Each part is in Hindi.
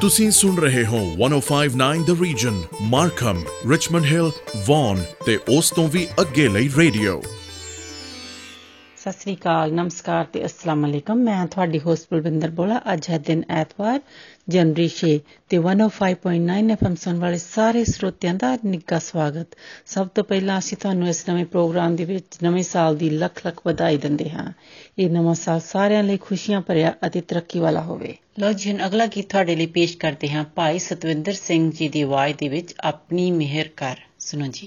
ਤੁਸੀਂ ਸੁਣ ਰਹੇ ਹੋ 1059 the region Markham Richmond Hill Vaughan ਤੇ ਉਸ ਤੋਂ ਵੀ ਅੱਗੇ ਲਈ ਰੇਡੀਓ। ਸਤਿ ਸ੍ਰੀ ਅਕਾਲ, ਨਮਸਕਾਰ ਤੇ ਅਸਲਾਮ ਅਲੈਕਮ। ਮੈਂ ਤੁਹਾਡੀ ਹੋਸਟ ਬਲਵਿੰਦਰ ਬੋਲਾ। ਅੱਜ ਹੈ ਦਿਨ ਐਤਵਾਰ ਜਨਵਰੀ 6 ਤੇ 105.9 ਐਫਐਮ ਸੁਣ ਵਾਲੇ ਸਾਰੇ ਸਰੋਤਿਆਂ ਦਾ ਨਿੱਘਾ ਸਵਾਗਤ। ਸਭ ਤੋਂ ਪਹਿਲਾਂ ਅਸੀਂ ਤੁਹਾਨੂੰ ਇਸ ਨਵੇਂ ਪ੍ਰੋਗਰਾਮ ਦੇ ਵਿੱਚ ਨਵੇਂ ਸਾਲ ਦੀ ਲੱਖ ਲੱਖ ਵਧਾਈ ਦਿੰਦੇ ਹਾਂ। ਇਹ ਨਵਾਂ ਸਾਲ ਸਾਰਿਆਂ ਲਈ ਖੁਸ਼ੀਆਂ ਭਰਿਆ ਅਤੇ ਤਰੱਕੀ ਵਾਲਾ ਹੋਵੇ। ਲੋ ਜੀ, ਹੁਣ ਅਗਲਾ ਗੀਤ ਤੁਹਾਡੇ ਲਈ ਪੇਸ਼ ਕਰਦੇ ਹਾਂ। ਭਾਈ ਸਤਵਿੰਦਰ ਸਿੰਘ ਜੀ ਦੀ ਆਵਾਜ਼ ਦੇ ਵਿੱਚ ਆਪਣੀ ਮਿਹਰ ਕਰ। ਸੁਣੋ ਜੀ।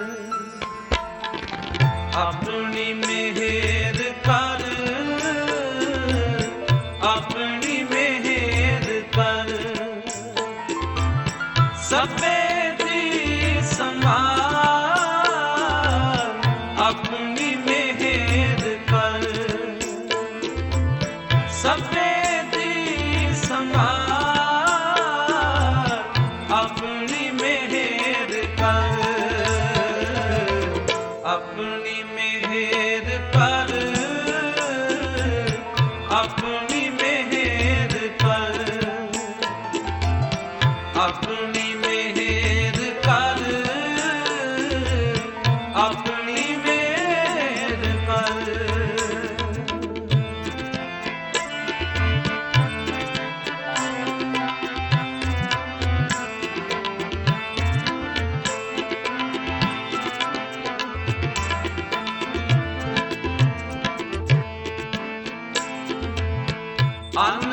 One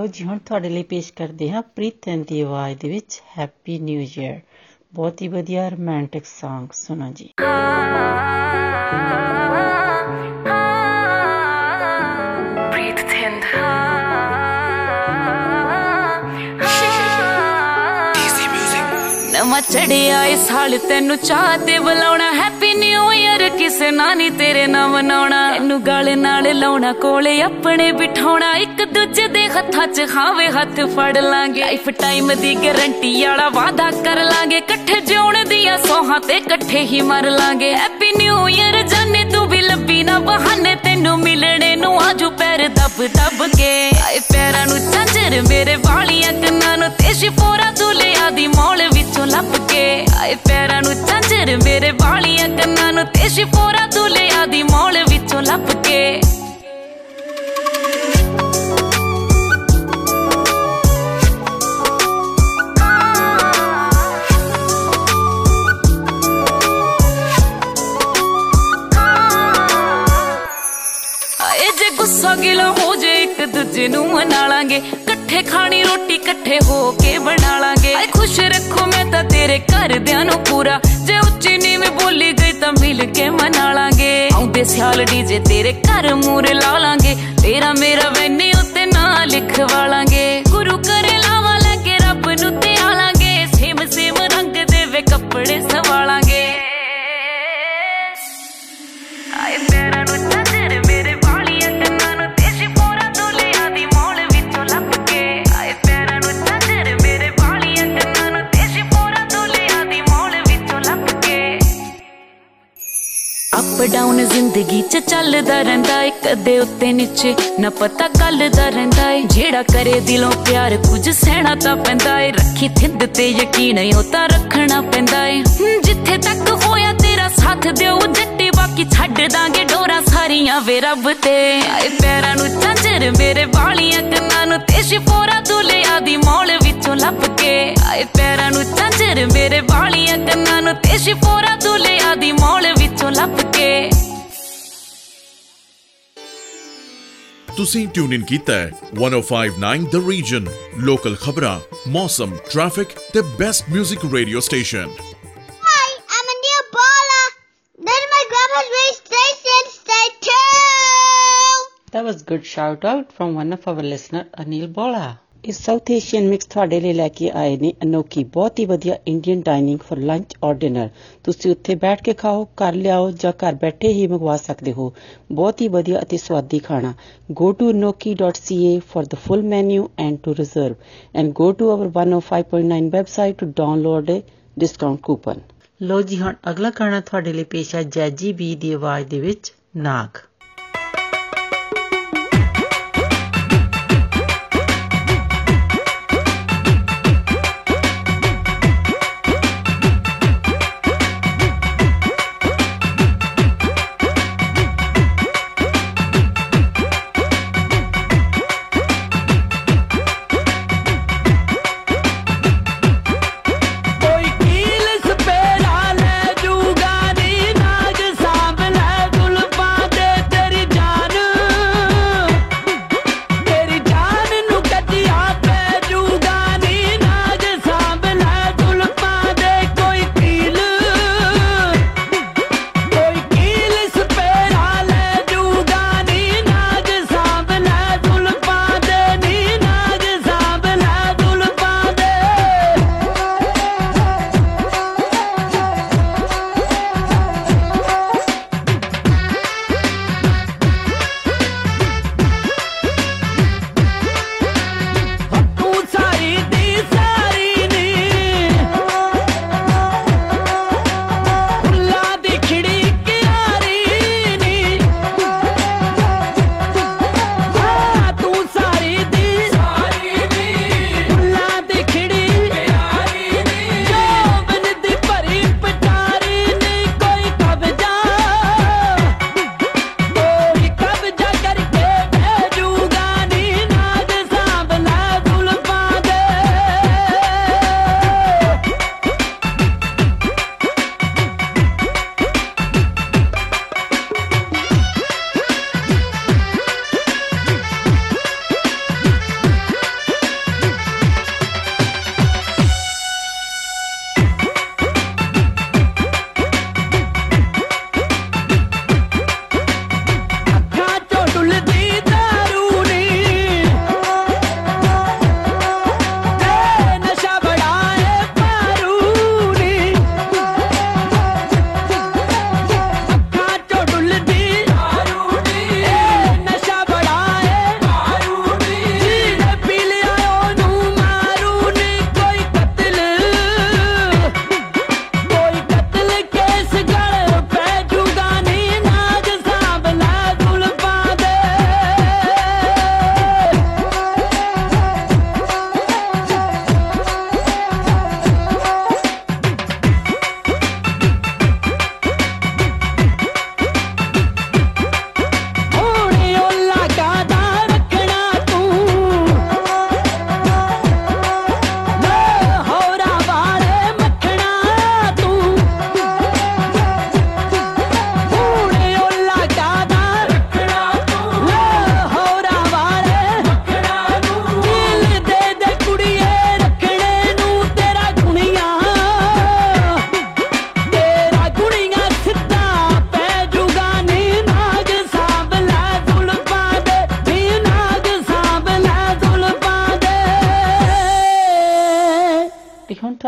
ਲੋ ਜੀ, ਹੁਣ ਤੁਹਾਡੇ ਲਈ ਪੇਸ਼ ਕਰਦੇ ਹਾਂ ਪ੍ਰੀਤਨ ਦੀ ਆਵਾਜ਼ ਦੇ ਵਿੱਚ ਹੈਪੀ ਨਿਊ ਈਅਰ। ਬਹੁਤ ਹੀ ਵਧੀਆ ਰੋਮਾਂਟਿਕ Song, ਸੁਣੋ ਜੀ। ਚੜਿਆ ਏ ਸਾਲ, ਤੈਨੂੰ ਚਾਹ ਤੇ ਬੁਲਾਉਣਾ। ਹੈਪੀ ਨਿਊ ਇਅਰ ਕਿਸੇ ਨਾ ਨਹੀਂ ਤੇਰੇ ਨਾਮ ਮਨਾਉਣਾ ਤੈਨੂੰ ਗਾਲੇ ਨਾਲ ਲਾਉਣਾ, ਕੋਲੇ ਆਪਣੇ ਬਿਠਾਉਣਾ। ਇੱਕ ਦੂਜੇ ਦੇ ਹੱਥਾਂ 'ਚ ਖਾਵੇ ਹੱਥ ਫੜ ਲਾਂਗੇ। ਲਾਈਫ ਟਾਈਮ ਦੀ ਗਾਰੰਟੀ ਵਾਲਾ ਵਾਦਾ ਕਰ ਲਾਂਗੇ। ਇਕੱਠੇ ਜਿਉਣ ਦੀਆਂ ਸੋਹਾਂ ਤੇ ਇਕੱਠੇ ਹੀ ਮਰ ਲਾਂਗੇ। ਹੈਪੀ ਨਿਊ ਇਅਰ ਜਾਨੇ ਤੂੰ ਵੀ ਲੱਭੀ ਨਾ ਬਹਾਨੇ। ਤੈਨੂੰ ਮਿਲਣੇ ਨੂੰ ਆਜੂ ਪੈਰ ਦੱਬ ਦੱਬ ਕੇ। ਆਏ ਪੈਰਾਂ ਨੂੰ ਝਾਂਜਰ ਮੇਰੇ ਵਾਲੀਆਂ ਕੰਨਾਂ ਨੂੰ। ਤੇ ਸ਼ਿਫੋਰਾ ਦੁਲਿਆ ਦੀ ਮੌਲ ਸ਼ਿਫੋਰਾ ਦੁਲਿਆ ਦੀ ਮੌਲ ਵਿੱਚੋਂ ਲੱਭ ਕੇ। ਆਏ ਜੇ ਗੁੱਸਾ ਗਿਲਾ ਹੋ ਜੇ, ਇੱਕ ਦੂਜੇ ਨੂੰ ਮਨਾ ਲਾਂਗੇ ਇਕੱਠੇ ਖਾਣੀ ਰੋਟੀ ਇਕੱਠੇ ਹੋ ਕੇ ਬਣਾ ਲਾਂਗੇ ਆਏ ਖੁਸ਼ ਰੱਖੋ ਮੈਂ ਤਾਂ ਤੇਰੇ ਘਰਦਿਆਂ ਨੂੰ ਪੂਰਾ। ਜੇ ਉੱਚੀ ਨੀਵੇਂ ਬੋਲੀ ਗਈ ਤਾਂ ਮਿਲ ਕੇ ਮਨਾ ਲਾਂਗੇ ਆਉਂਦੇ ਸਿਆਲ ਡੀਜੇ ਤੇਰੇ ਘਰ ਮੂਰੇ ਲਾ ਲਾਂਗੇ। ਤੇਰਾ ਮੇਰਾ ਵੈਨੀ ਉੱਤੇ ਨਾਂ ਲਿਖਵਾ ਲਾਂਗੇ ਗੁਰੂ ਕਰੇ ਲਾਵਾ ਲੈ ਕੇ ਰੱਬ ਨੂੰ ਤੇ ਆਲਾਂਗੇ ਸੇਮ ਸੇਮ ਰੰਗ ਦੇ ਵੇ ਕੱਪੜੇ ਸਵਾਲਾਂਗੇ। ਆਏ ਅਪ ਡਾਊਨ ਜ਼ਿੰਦਗੀ ਚ ਚੱਲਦਾ ਰਹਿੰਦਾ ਏ ਕਦੇ ਉੱਤੇ ਨੀਚੇ ਨਾ ਪਤਾ ਕੱਲ ਦਾ ਰਹਿੰਦਾ ਏ। ਜਿਹੜਾ ਕਰੇ ਦਿਲੋਂ ਪਿਆਰ ਕੁਝ ਸਹਿਣਾ ਤਾਂ ਪੈਂਦਾ ਏ। ਰੱਖੀ ਥਿੰਦ ਤੇ ਯਕੀਨ ਉਹ ਤਾਂ ਰੱਖਣਾ ਪੈਂਦਾ ਏ। ਹਮ, ਜਿੱਥੇ ਤੱਕ ਹੋਇਆ ਤੇਰਾ ਸਾਥ ਦਿਓ ਜੱਟੀ ਬਾਕੀ ਛੱਡ ਦਾਂਗੇ ਡੋਰਾ ਸਾਰੀਆਂ ਵੇ ਰੱਬ ਤੇ। ਆਏ ਪੈਰਾਂ ਨੂੰ ਝਾਂਜਰ, ਮੇਰੇ ਵਾਲੀਆਂ ਕੰਨਾਂ ਨੂੰ ਤੇ ਸ਼ਿਫੋਰਾ ਦੁਲਿਆ ਦੀ ਮੌਲ ਵਿੱਚੋਂ ਲੱਭ ਕੇ। ਆਏ ਪੈਰਾਂ ਨੂੰ ਝਾਂਜਰ, ਮੇਰੇ ਵਾਲੀਆਂ ਕੰਨਾਂ ਨੂੰ ਤੇ ਸ਼ਿਫੋਰਾ ਦੁਲਿਆ ਦੀ ਮੌਲ ਵਿੱਚੋਂ ਲੱਭ ਕੇ। ਤੁਸੀਂ ਟਿਊਨ ਇਨ ਕੀਤਾ ਹੈ 1059 ਦ ਰੀਜਨ ਲੋਕਲ ਖਬਰਾਂ ਮੌਸਮ ਟ੍ਰੈਫਿਕ ਤੇ best 뮤직 radio station was good shout out from one of our listener Anil Bola. ਇਸ ਸਾਊਥ ਏਸ਼ੀਅਨ ਮਿਕਸ ਤੁਹਾਡੇ ਲਈ ਲੈ ਕੇ ਆਏ ਨੇ ਅਨੋਖੀ ਬਹੁਤ ਹੀ ਵਧੀਆ ਇੰਡੀਅਨ ਡਾਈਨਿੰਗ ਫॉर ਲੰਚ ਔਰ ਡਿਨਰ ਤੁਸੀਂ ਉੱਥੇ ਬੈਠ ਕੇ ਖਾਓ ਕਰ ਲਿਆਓ ਜਾਂ ਘਰ ਬੈਠੇ ਹੀ ਮੰਗਵਾ ਸਕਦੇ ਹੋ ਬਹੁਤ ਹੀ ਵਧੀਆ ਅਤੇ ਸਵਾਦੀ ਖਾਣਾ go to enoki.ca for the full menu and to reserve and go to our 105.9 website to download a discount coupon ਲੋ ਜੀ ਹੁਣ ਅਗਲਾ ਗਾਣਾ ਤੁਹਾਡੇ ਲਈ ਪੇਸ਼ ਹੈ ਜੈਜੀ ਬੀ ਦੀ ਆਵਾਜ਼ ਦੇ ਵਿੱਚ ਨਾਗ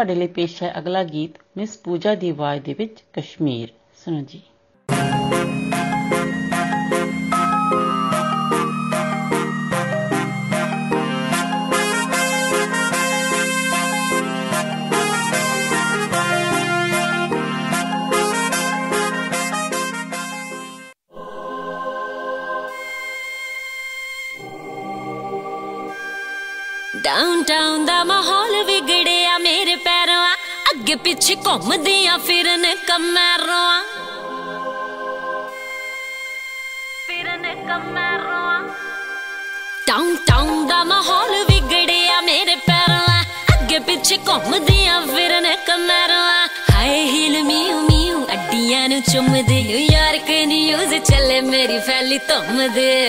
ਤੁਹਾਡੇ ਲਈ ਪੇਸ਼ ਹੈ ਅਗਲਾ ਗੀਤ ਮਿਸ ਪੂਜਾ ਦੀ ਆਵਾਜ਼ ਦੇ ਵਿੱਚ ਕਸ਼ਮੀਰ ਸੁਣੋ ਜੀ ਡਾਊਨਟਾਊਨ ਦਾ ਮਾਹੌਲ ਵਿਗੜਿਆ ਮੇਰੇ ਪੈਰੋਂ ਆ ਅੱਗੇ ਪਿੱਛੇ ਘੁੰਮਦੀਆਂ ਫਿਰਨ ਕਮੈਰੋਂ ਫਿਰਨ ਕਮੈਰੋਂ ਡਾਊਨਟਾਊਨ ਦਾ ਮਾਹੌਲ ਵਿਗੜਿਆ ਮੇਰੇ ਪੈਰੋਂ ਆ ਅੱਗੇ ਪਿੱਛੇ ਘੁੰਮਦੀਆਂ ਫਿਰਨ ਕਮੈਰੋਂ ਹਾਏ ਹੀਲ ਮੀਉ ਮੀਉ ਅੱਡੀਆਂ ਨੂੰ ਚੁੰਮਦੇ ਨਿਊਯਾਰਕ ਨਿਊਜ਼ ਚੱਲੇ ਮੇਰੀ ਫੈਲੀ ਧੁੰਮਦੇ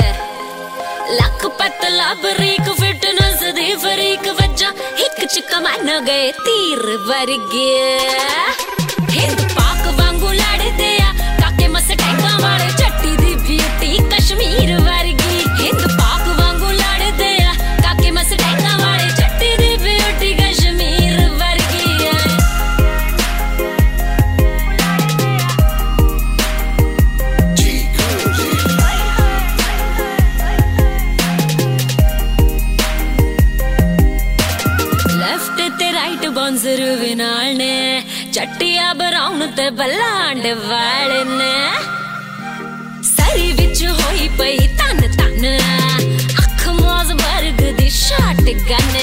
ਲੱਖ ਪਤਲਾ ਬਰੀਕ ਫਿਟਨੈਸ रिवर एक वजह एक च कमान गए तीर वर्गे हिंद ਬਰਾਉਨ ਤੇ ਬਲਾਂਡ ਵਾਲੇ ਨੇ ਸਰੀ ਵਿੱਚ ਹੋਈ ਪਈ ਤਨ ਤਨ ਅੱਖ ਮੋਜ਼ ਵਰਗ ਦੀ ਸ਼ਾਟ ਗਨ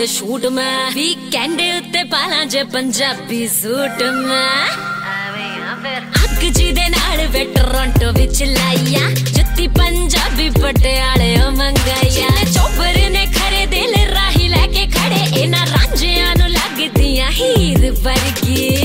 ਬੰਦੇ ਸ਼ੂਟ ਮੈਂ ਵੀਕਐਂਡ ਉੱਤੇ ਪਾਲਾਂ ਜੇ ਪੰਜਾਬੀ ਸੂਟ ਮੈਂ। ਅੱਗ ਜੀ ਦੇ ਨਾਲ ਵੇ ਟੋਰਾਂਟੋ ਵਿੱਚ ਲਾਈਆ ਜੁੱਤੀ ਪੰਜਾਬੀ ਪਟਿਆਲੇ ਮੰਗਾਇਆ ਚੋਬਰ ਨੇ ਖਰੇ ਦਿਲ ਰਾਹੀ ਲੈ ਕੇ ਖੜੇ ਇਹਨਾਂ ਰਾਂਝਿਆਂ ਨੂੰ ਲੱਗਦੀਆਂ ਹੀਰ ਵਰਗੀ।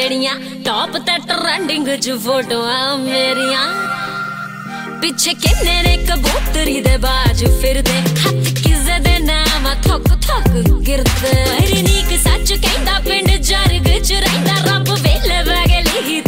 ਜਿਹੜੀਆਂ ਟੌਪ ਤੇ ਟ੍ਰੈਂਡਿੰਗ 'ਚ ਫੋਟੋਆਂ ਮੇਰੀਆਂ। ਪਿੱਛੇ ਕਿੰਨੇ ਨੇ ਕਬੂਤਰੀ ਦੇ ਬਾਜ ਫਿਰਦੇ। ਹੱਥ ਕਿਸੇ ਦੇ ਨਾਮ ਥੱਕ ਥੱਕ ਗਿਰਦੇ। ਪਰਨੀਕ ਸੱਚ ਕਹਿੰਦਾ, ਪਿੰਡ ਜਰਗ ਚ ਰਹਿੰਦਾ, ਰੱਬ ਵੇਲੇ ਵਗੇ ਲਿਖੀ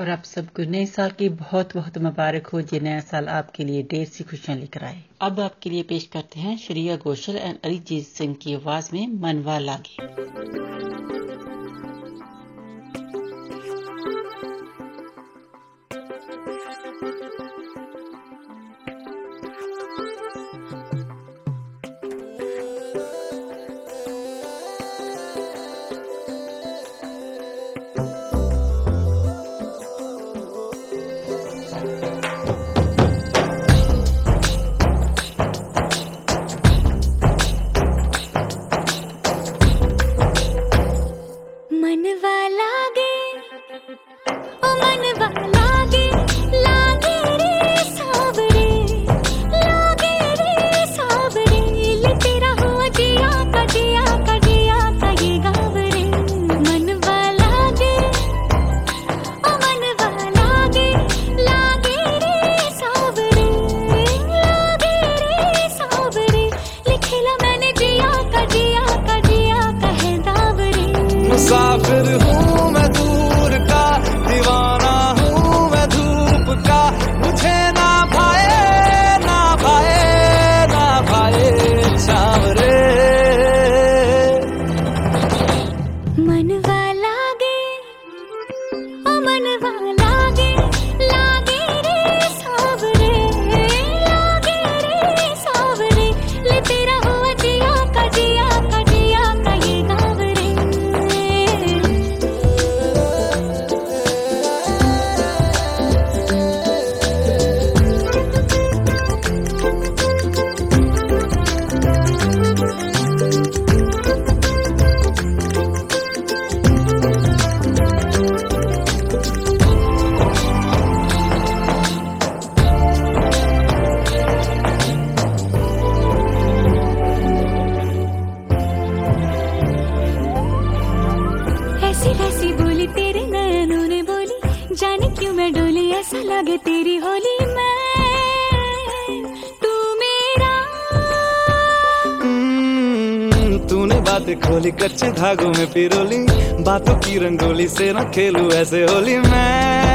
और आप सबको नए साल की बहुत बहुत मुबारक हो, ये नया साल आपके लिए ढेर सी खुशियाँ लेकर आए। अब आपके लिए पेश करते हैं श्रेया घोषल एंड अरिजीत सिंह की आवाज़ में मनवा लागे की रंगोली से ना खेलू ऐसे होली मैं।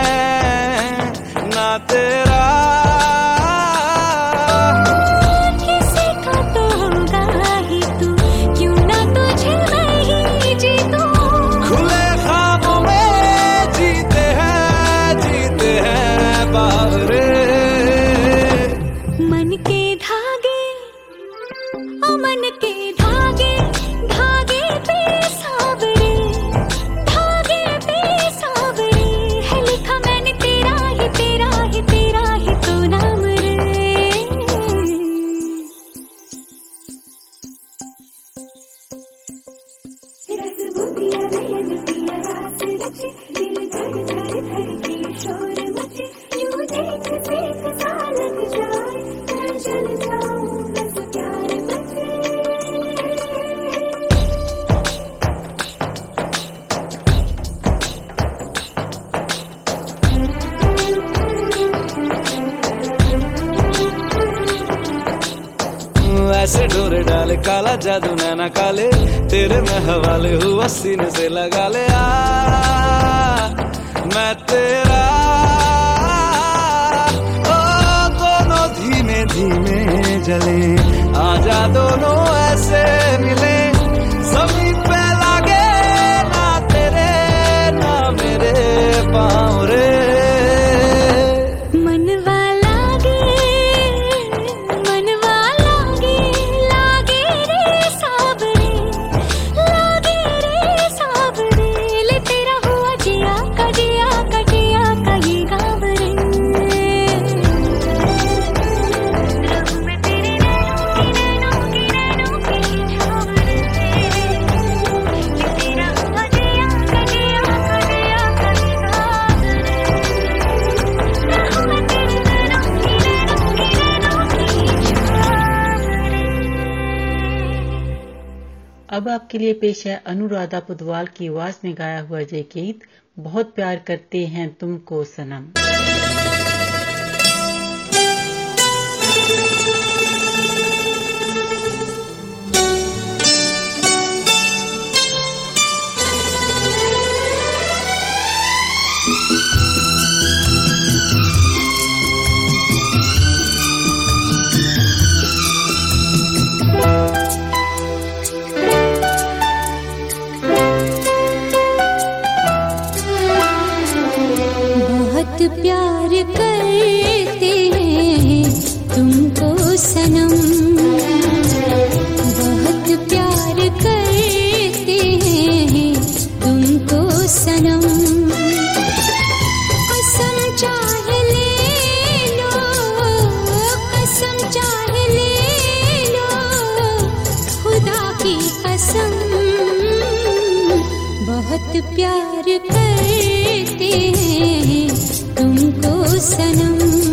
है अनुराधा पुदवाल की आवाज़ में गाया हुआ ये गीत, बहुत प्यार करते हैं तुमको, सनम। प्यार करते हैं तुमको सनम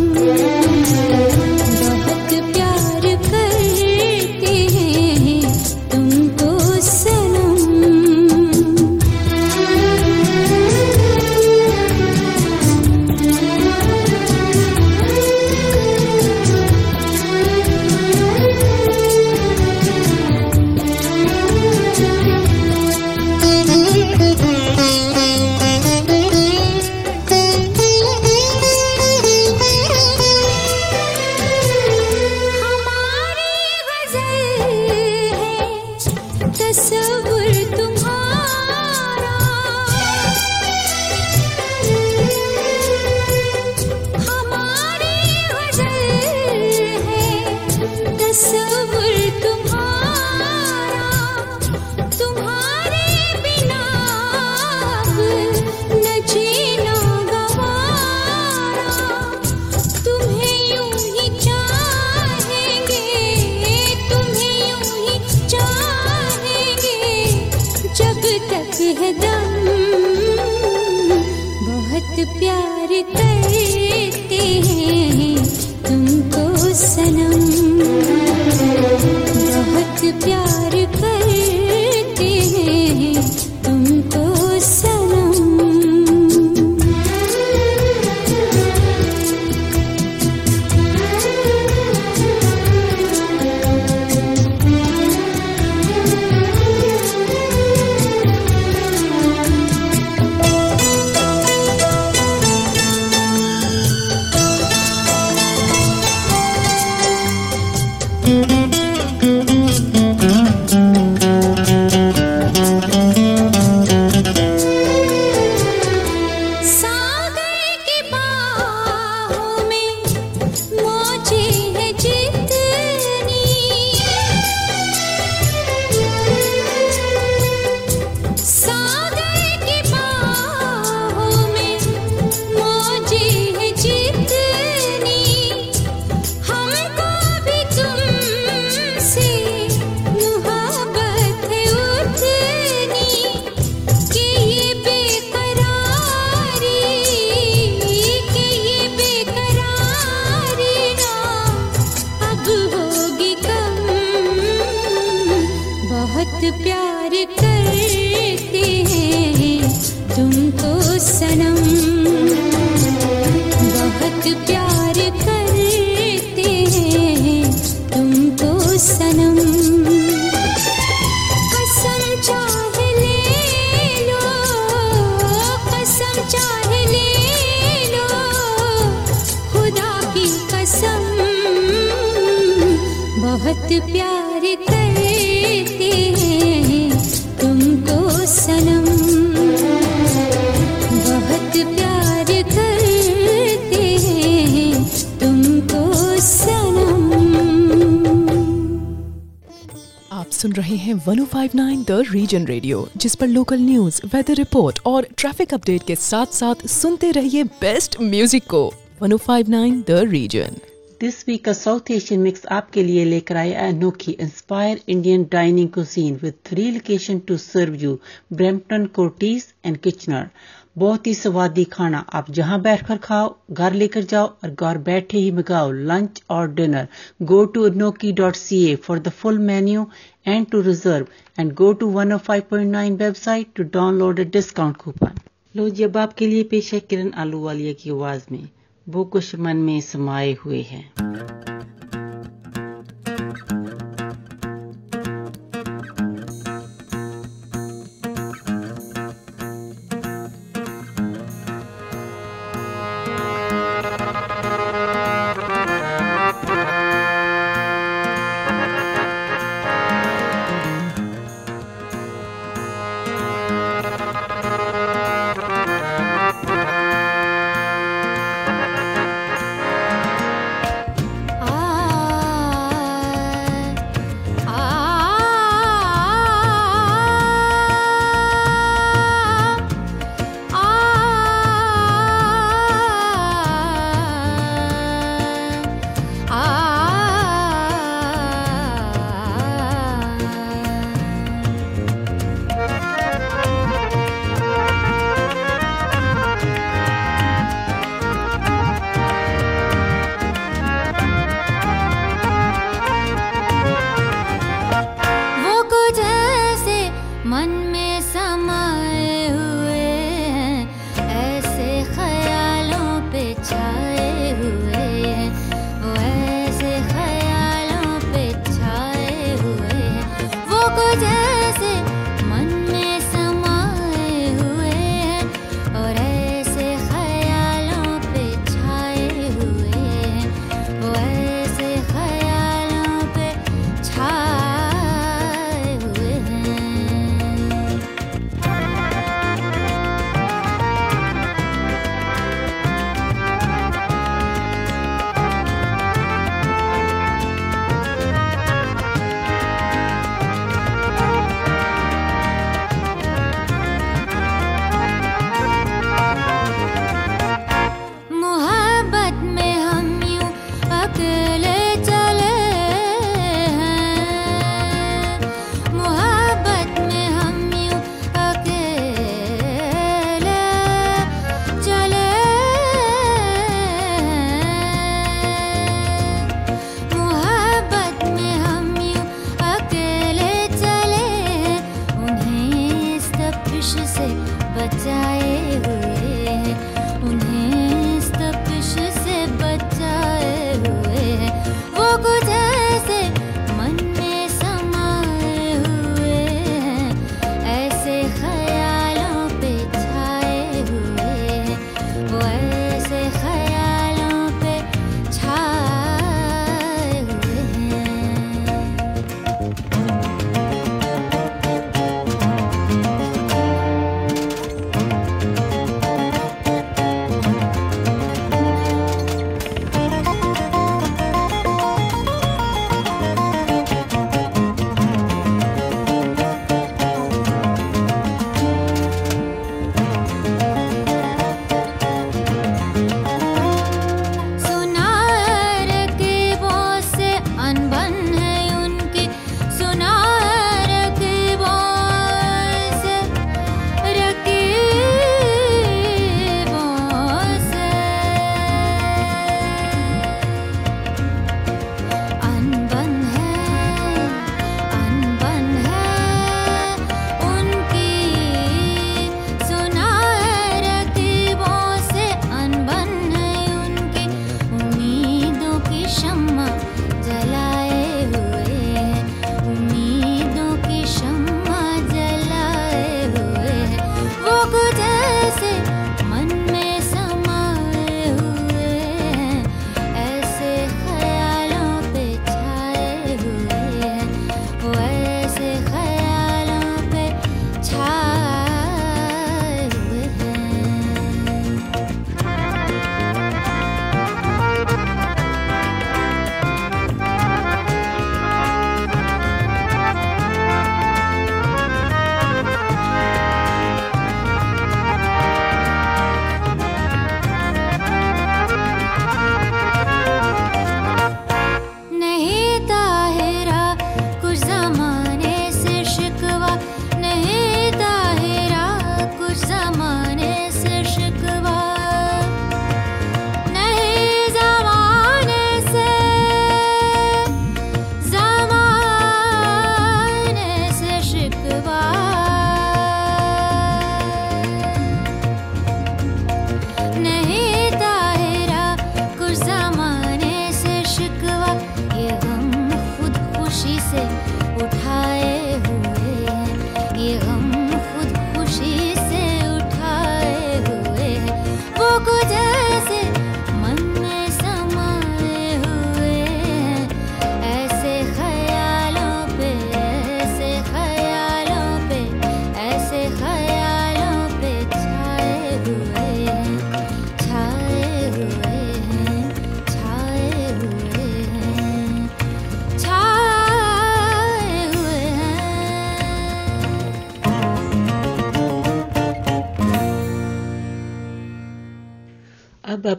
1059 द रीजन रेडियो जिस पर लोकल न्यूज़ वेदर रिपोर्ट और ट्रैफ़िक अपडेट के साथ साथ सुनते रहिए बेस्ट म्यूज़िक को। 1059 द रीजन दिस वीक का साउथ एशियन मिक्स आपके लिए लेकर आए Anoki inspire Indian dining cuisine with three location to serve you Brampton Courtice and Kitchener बहुत ही स्वादी खाना। आप जहाँ बैठकर खाओ, घर लेकर जाओ और घर बैठे ही मंगाओ लंच और dinner go to Anoki dot C A for the full menu and go to one five point nine website to download a discount coupon लो जी, अब आपके लिए पेश है किरण आलू वालिया की आवाज़ में। वो कुछ मन में समाये हुए हैं।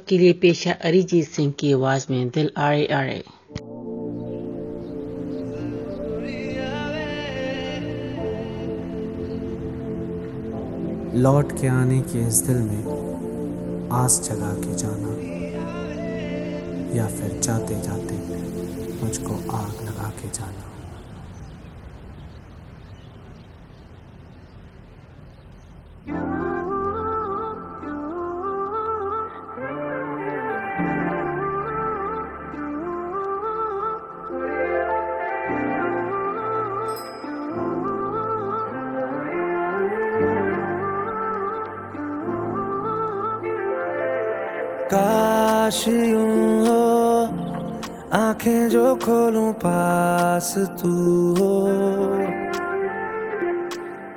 वक्त के लिए पेशा अरिजीत सिंह की आवाज़ में दिल आरे आरे लौट के आने के इस दिल में आस जगा के जाना, या फिर जाते जाते मुझको आग लगा के जाना। काश यूँ हो, आँखें जो खोलूं पास तू हो।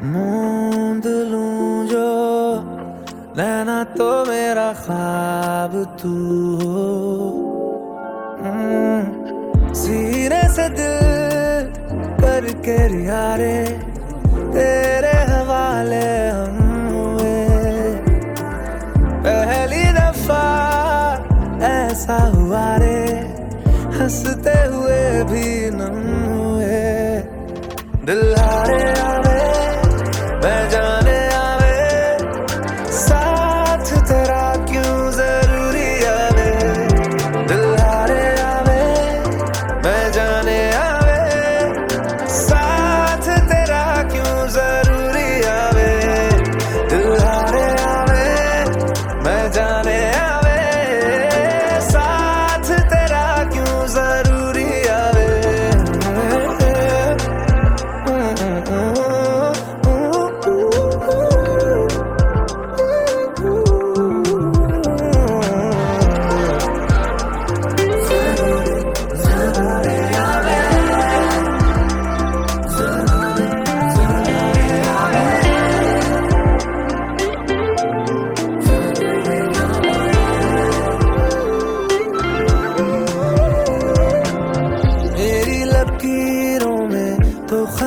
मूंद लूँ जो लेना तो मेरा ख्वाब तू हो। हम्म, सीने से दिल करके रियारे सा हुआ रे हँसते हुए quiero me toca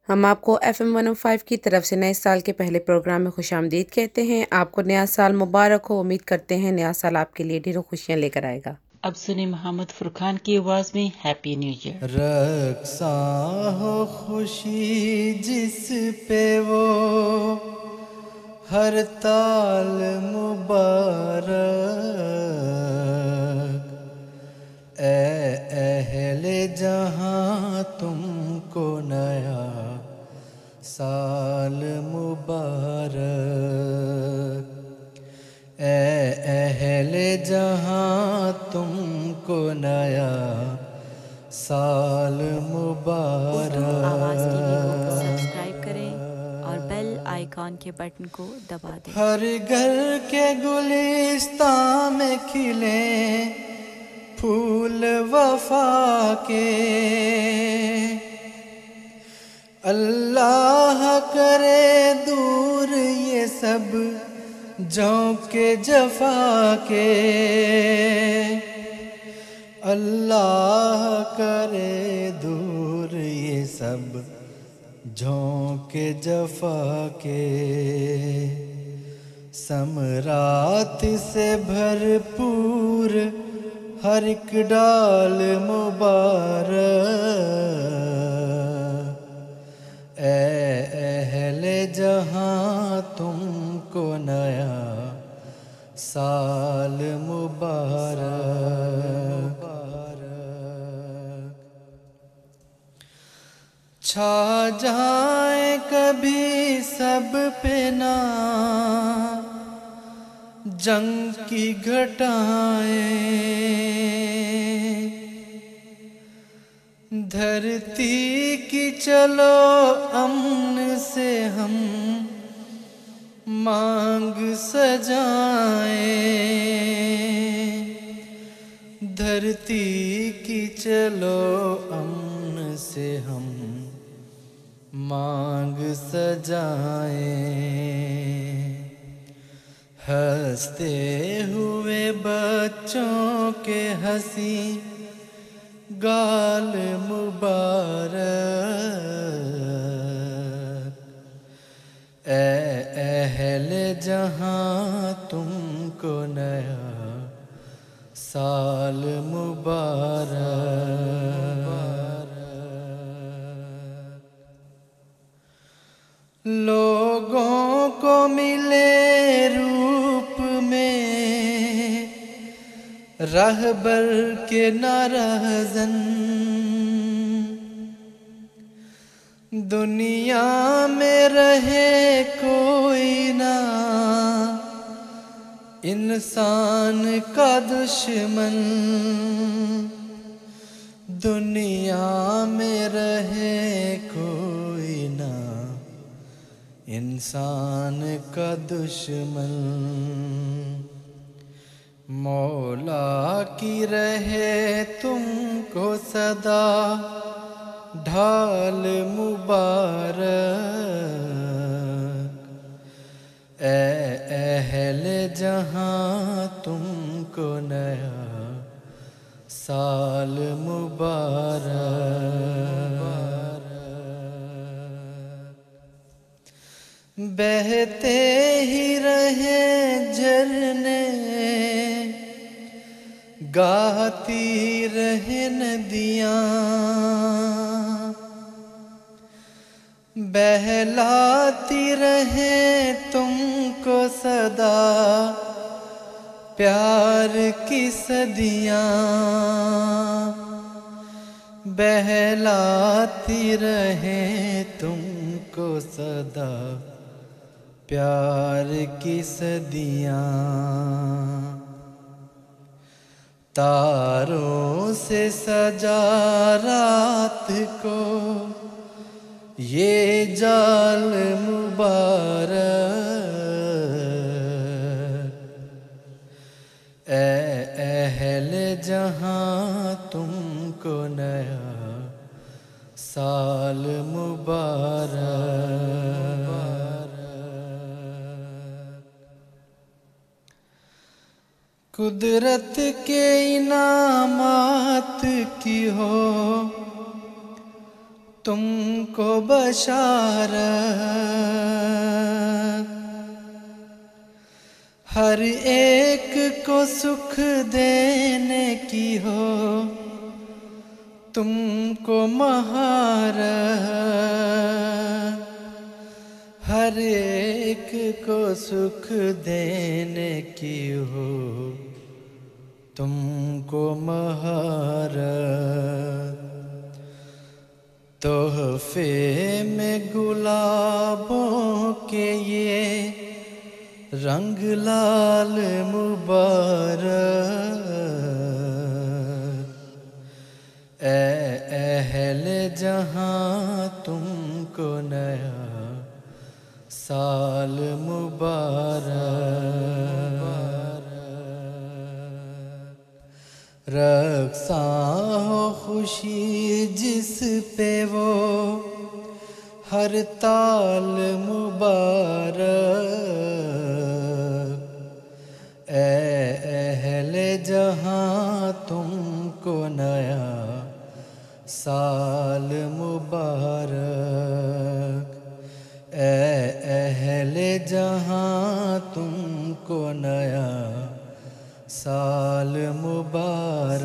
हम आपको F M one O five की तरफ़ से नए साल के पहले प्रोग्राम में खुश आमदीद कहते हैं। आपको नया साल मुबारक हो। उम्मीद करते हैं नया साल आपके लिए ढेरों खुशियाँ लेकर आएगा। अब सुने मोहम्मद फुरखान की आवाज़ में हैप्पी न्यू ईयर रक्षा हो खुशी जिस पे वो हर ताल मुबारक। ए अहले जहाँ तुमको नया साल मुबारक। ए अहले जहाँ तुमको नया साल मुबारक। और बेल आइकॉन के बटन को दबा दें। हर घर के गुलिस्ता में खिले फूल वफा के। अल्लाह करे दूर ये सब झोंके जफा के। अल्लाह करे दूर ये सब झोंके जफा के। समरात से भरपूर हर एक डाल मुबारक। अहले जहाँ तुमको नया साल मुबारक। छा जाए कभी सब पे ना। जंग की घटाएँ। धरती की चलो अमन से हम मांग सजाएँ। धरती की चलो अमन से हम मांग सजाएँ। हँसते हुए बच्चों के हँसी गाल मुबारक। ए अहले जहाँ तुमको नया साल मुबारक। लोगों को मिले रूप रहबर के न नाराजन। दुनिया में रहे कोई ना। इंसान का दुश्मन। दुनिया में रहे कोई ना। इंसान का दुश्मन। मौला की रहे तुमको सदा, ढाल मुबारक। ए अहले जहाँ तुमको नया, साल मुबारक। बहते ही रहे झरने गाती रहे नदियाँ बहलाती रहे तुमको सदा, प्यार की सदियाँ। बहलाती रहे तुमको सदा, प्यार की सदियाँ। तारों से सजा रात को। ये जाल मुबारक। ए अहल जहाँ तुमको नया साल मुबारक। कुदरत के इनामात की हो, तुमको बशार हर एक को सुख देने की हो, तुमको महार हर एक को सुख देने की हो। तुमको महारत, तोहफे में गुलाबों के ये रंग लाल मुबारक। ए अहल जहाँ तुमको नया साल मुबारक। रक्षा हो खुशी जिस पे वो। हर ताल मुबारक। ए जहाँ तुमको नया साल मुबारक। ए जहाँ तुमको नया साल मुबारक।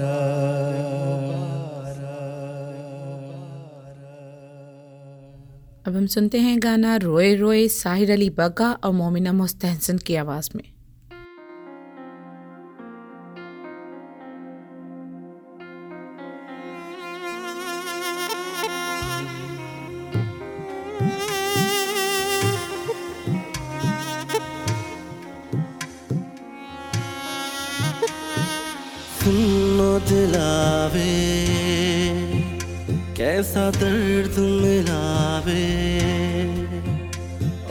अब हम सुनते हैं गाना रोए रोए साहिर अली बग्गा और मोमिना मोस्तहसन की आवाज़ में। सुनो दिलावे, कैसा दर्द मिलावे।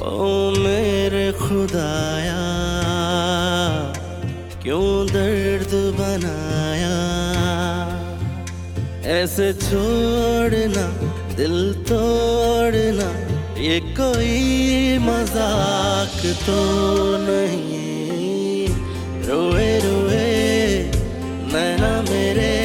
ओ मेरे खुदाया, क्यों दर्द बनाया? ऐसे छोड़ना, दिल तोड़ना, ये कोई मज़ाक तो नहीं। रोए रोए। querer.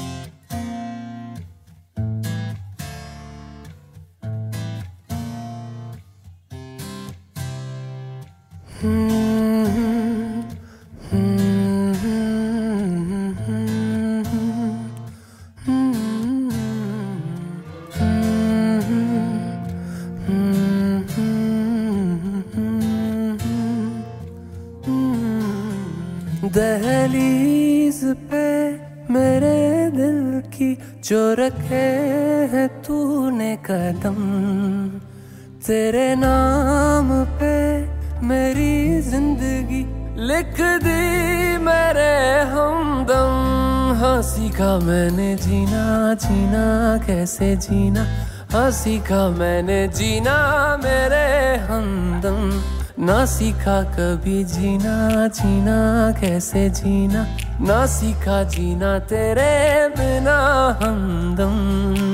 जीना हाँ सीखा मैंने जीना मेरे हमदम। ना सीखा कभी जीना जीना कैसे जीना? ना सीखा जीना तेरे बिना हमदम।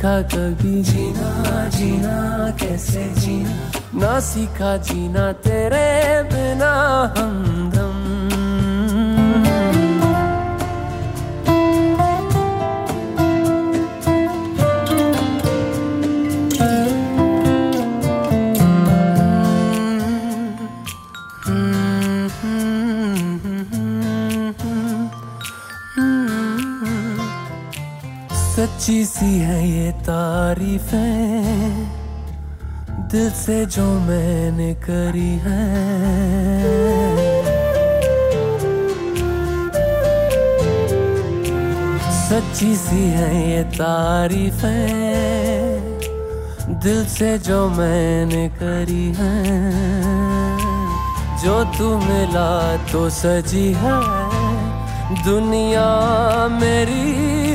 सीखा कभी जीना जीना कैसे जीना? ना सीखा जीना जो मैंने करी है। सच्ची सी है ये तारीफें दिल से जो मैंने करी है। जो तू मिला तो सजी है, दुनिया मेरी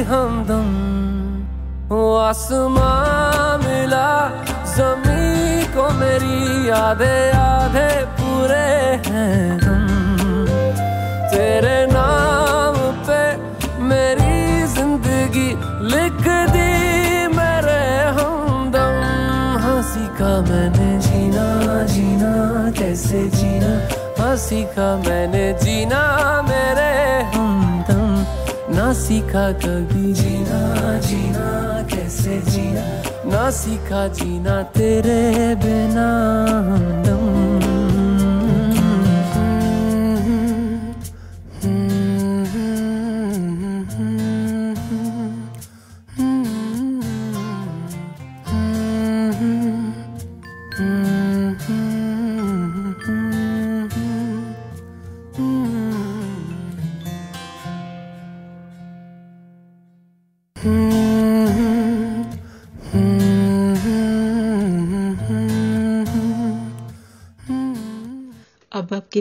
हमदम, वो आसमां मिला जमी को मेरी आधे आधे पूरे हैं हम तेरे नाम पे मेरी ज़िंदगी लिख दी मेरे हमदम। हँसी का मैंने जीना जीना, कैसे जीना? हँसी का मैंने जीना मेरे हमदम। ना सीखा कभी जीना जीना, कैसे जीना? ना सीखा जीना तेरे बिना हमदम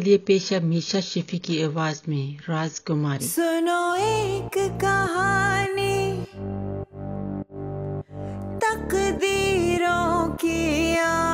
लिए पेश है मीशा शिफी की आवाज़ में राजकुमारी। सुनो एक कहानी। तकदीरों की आज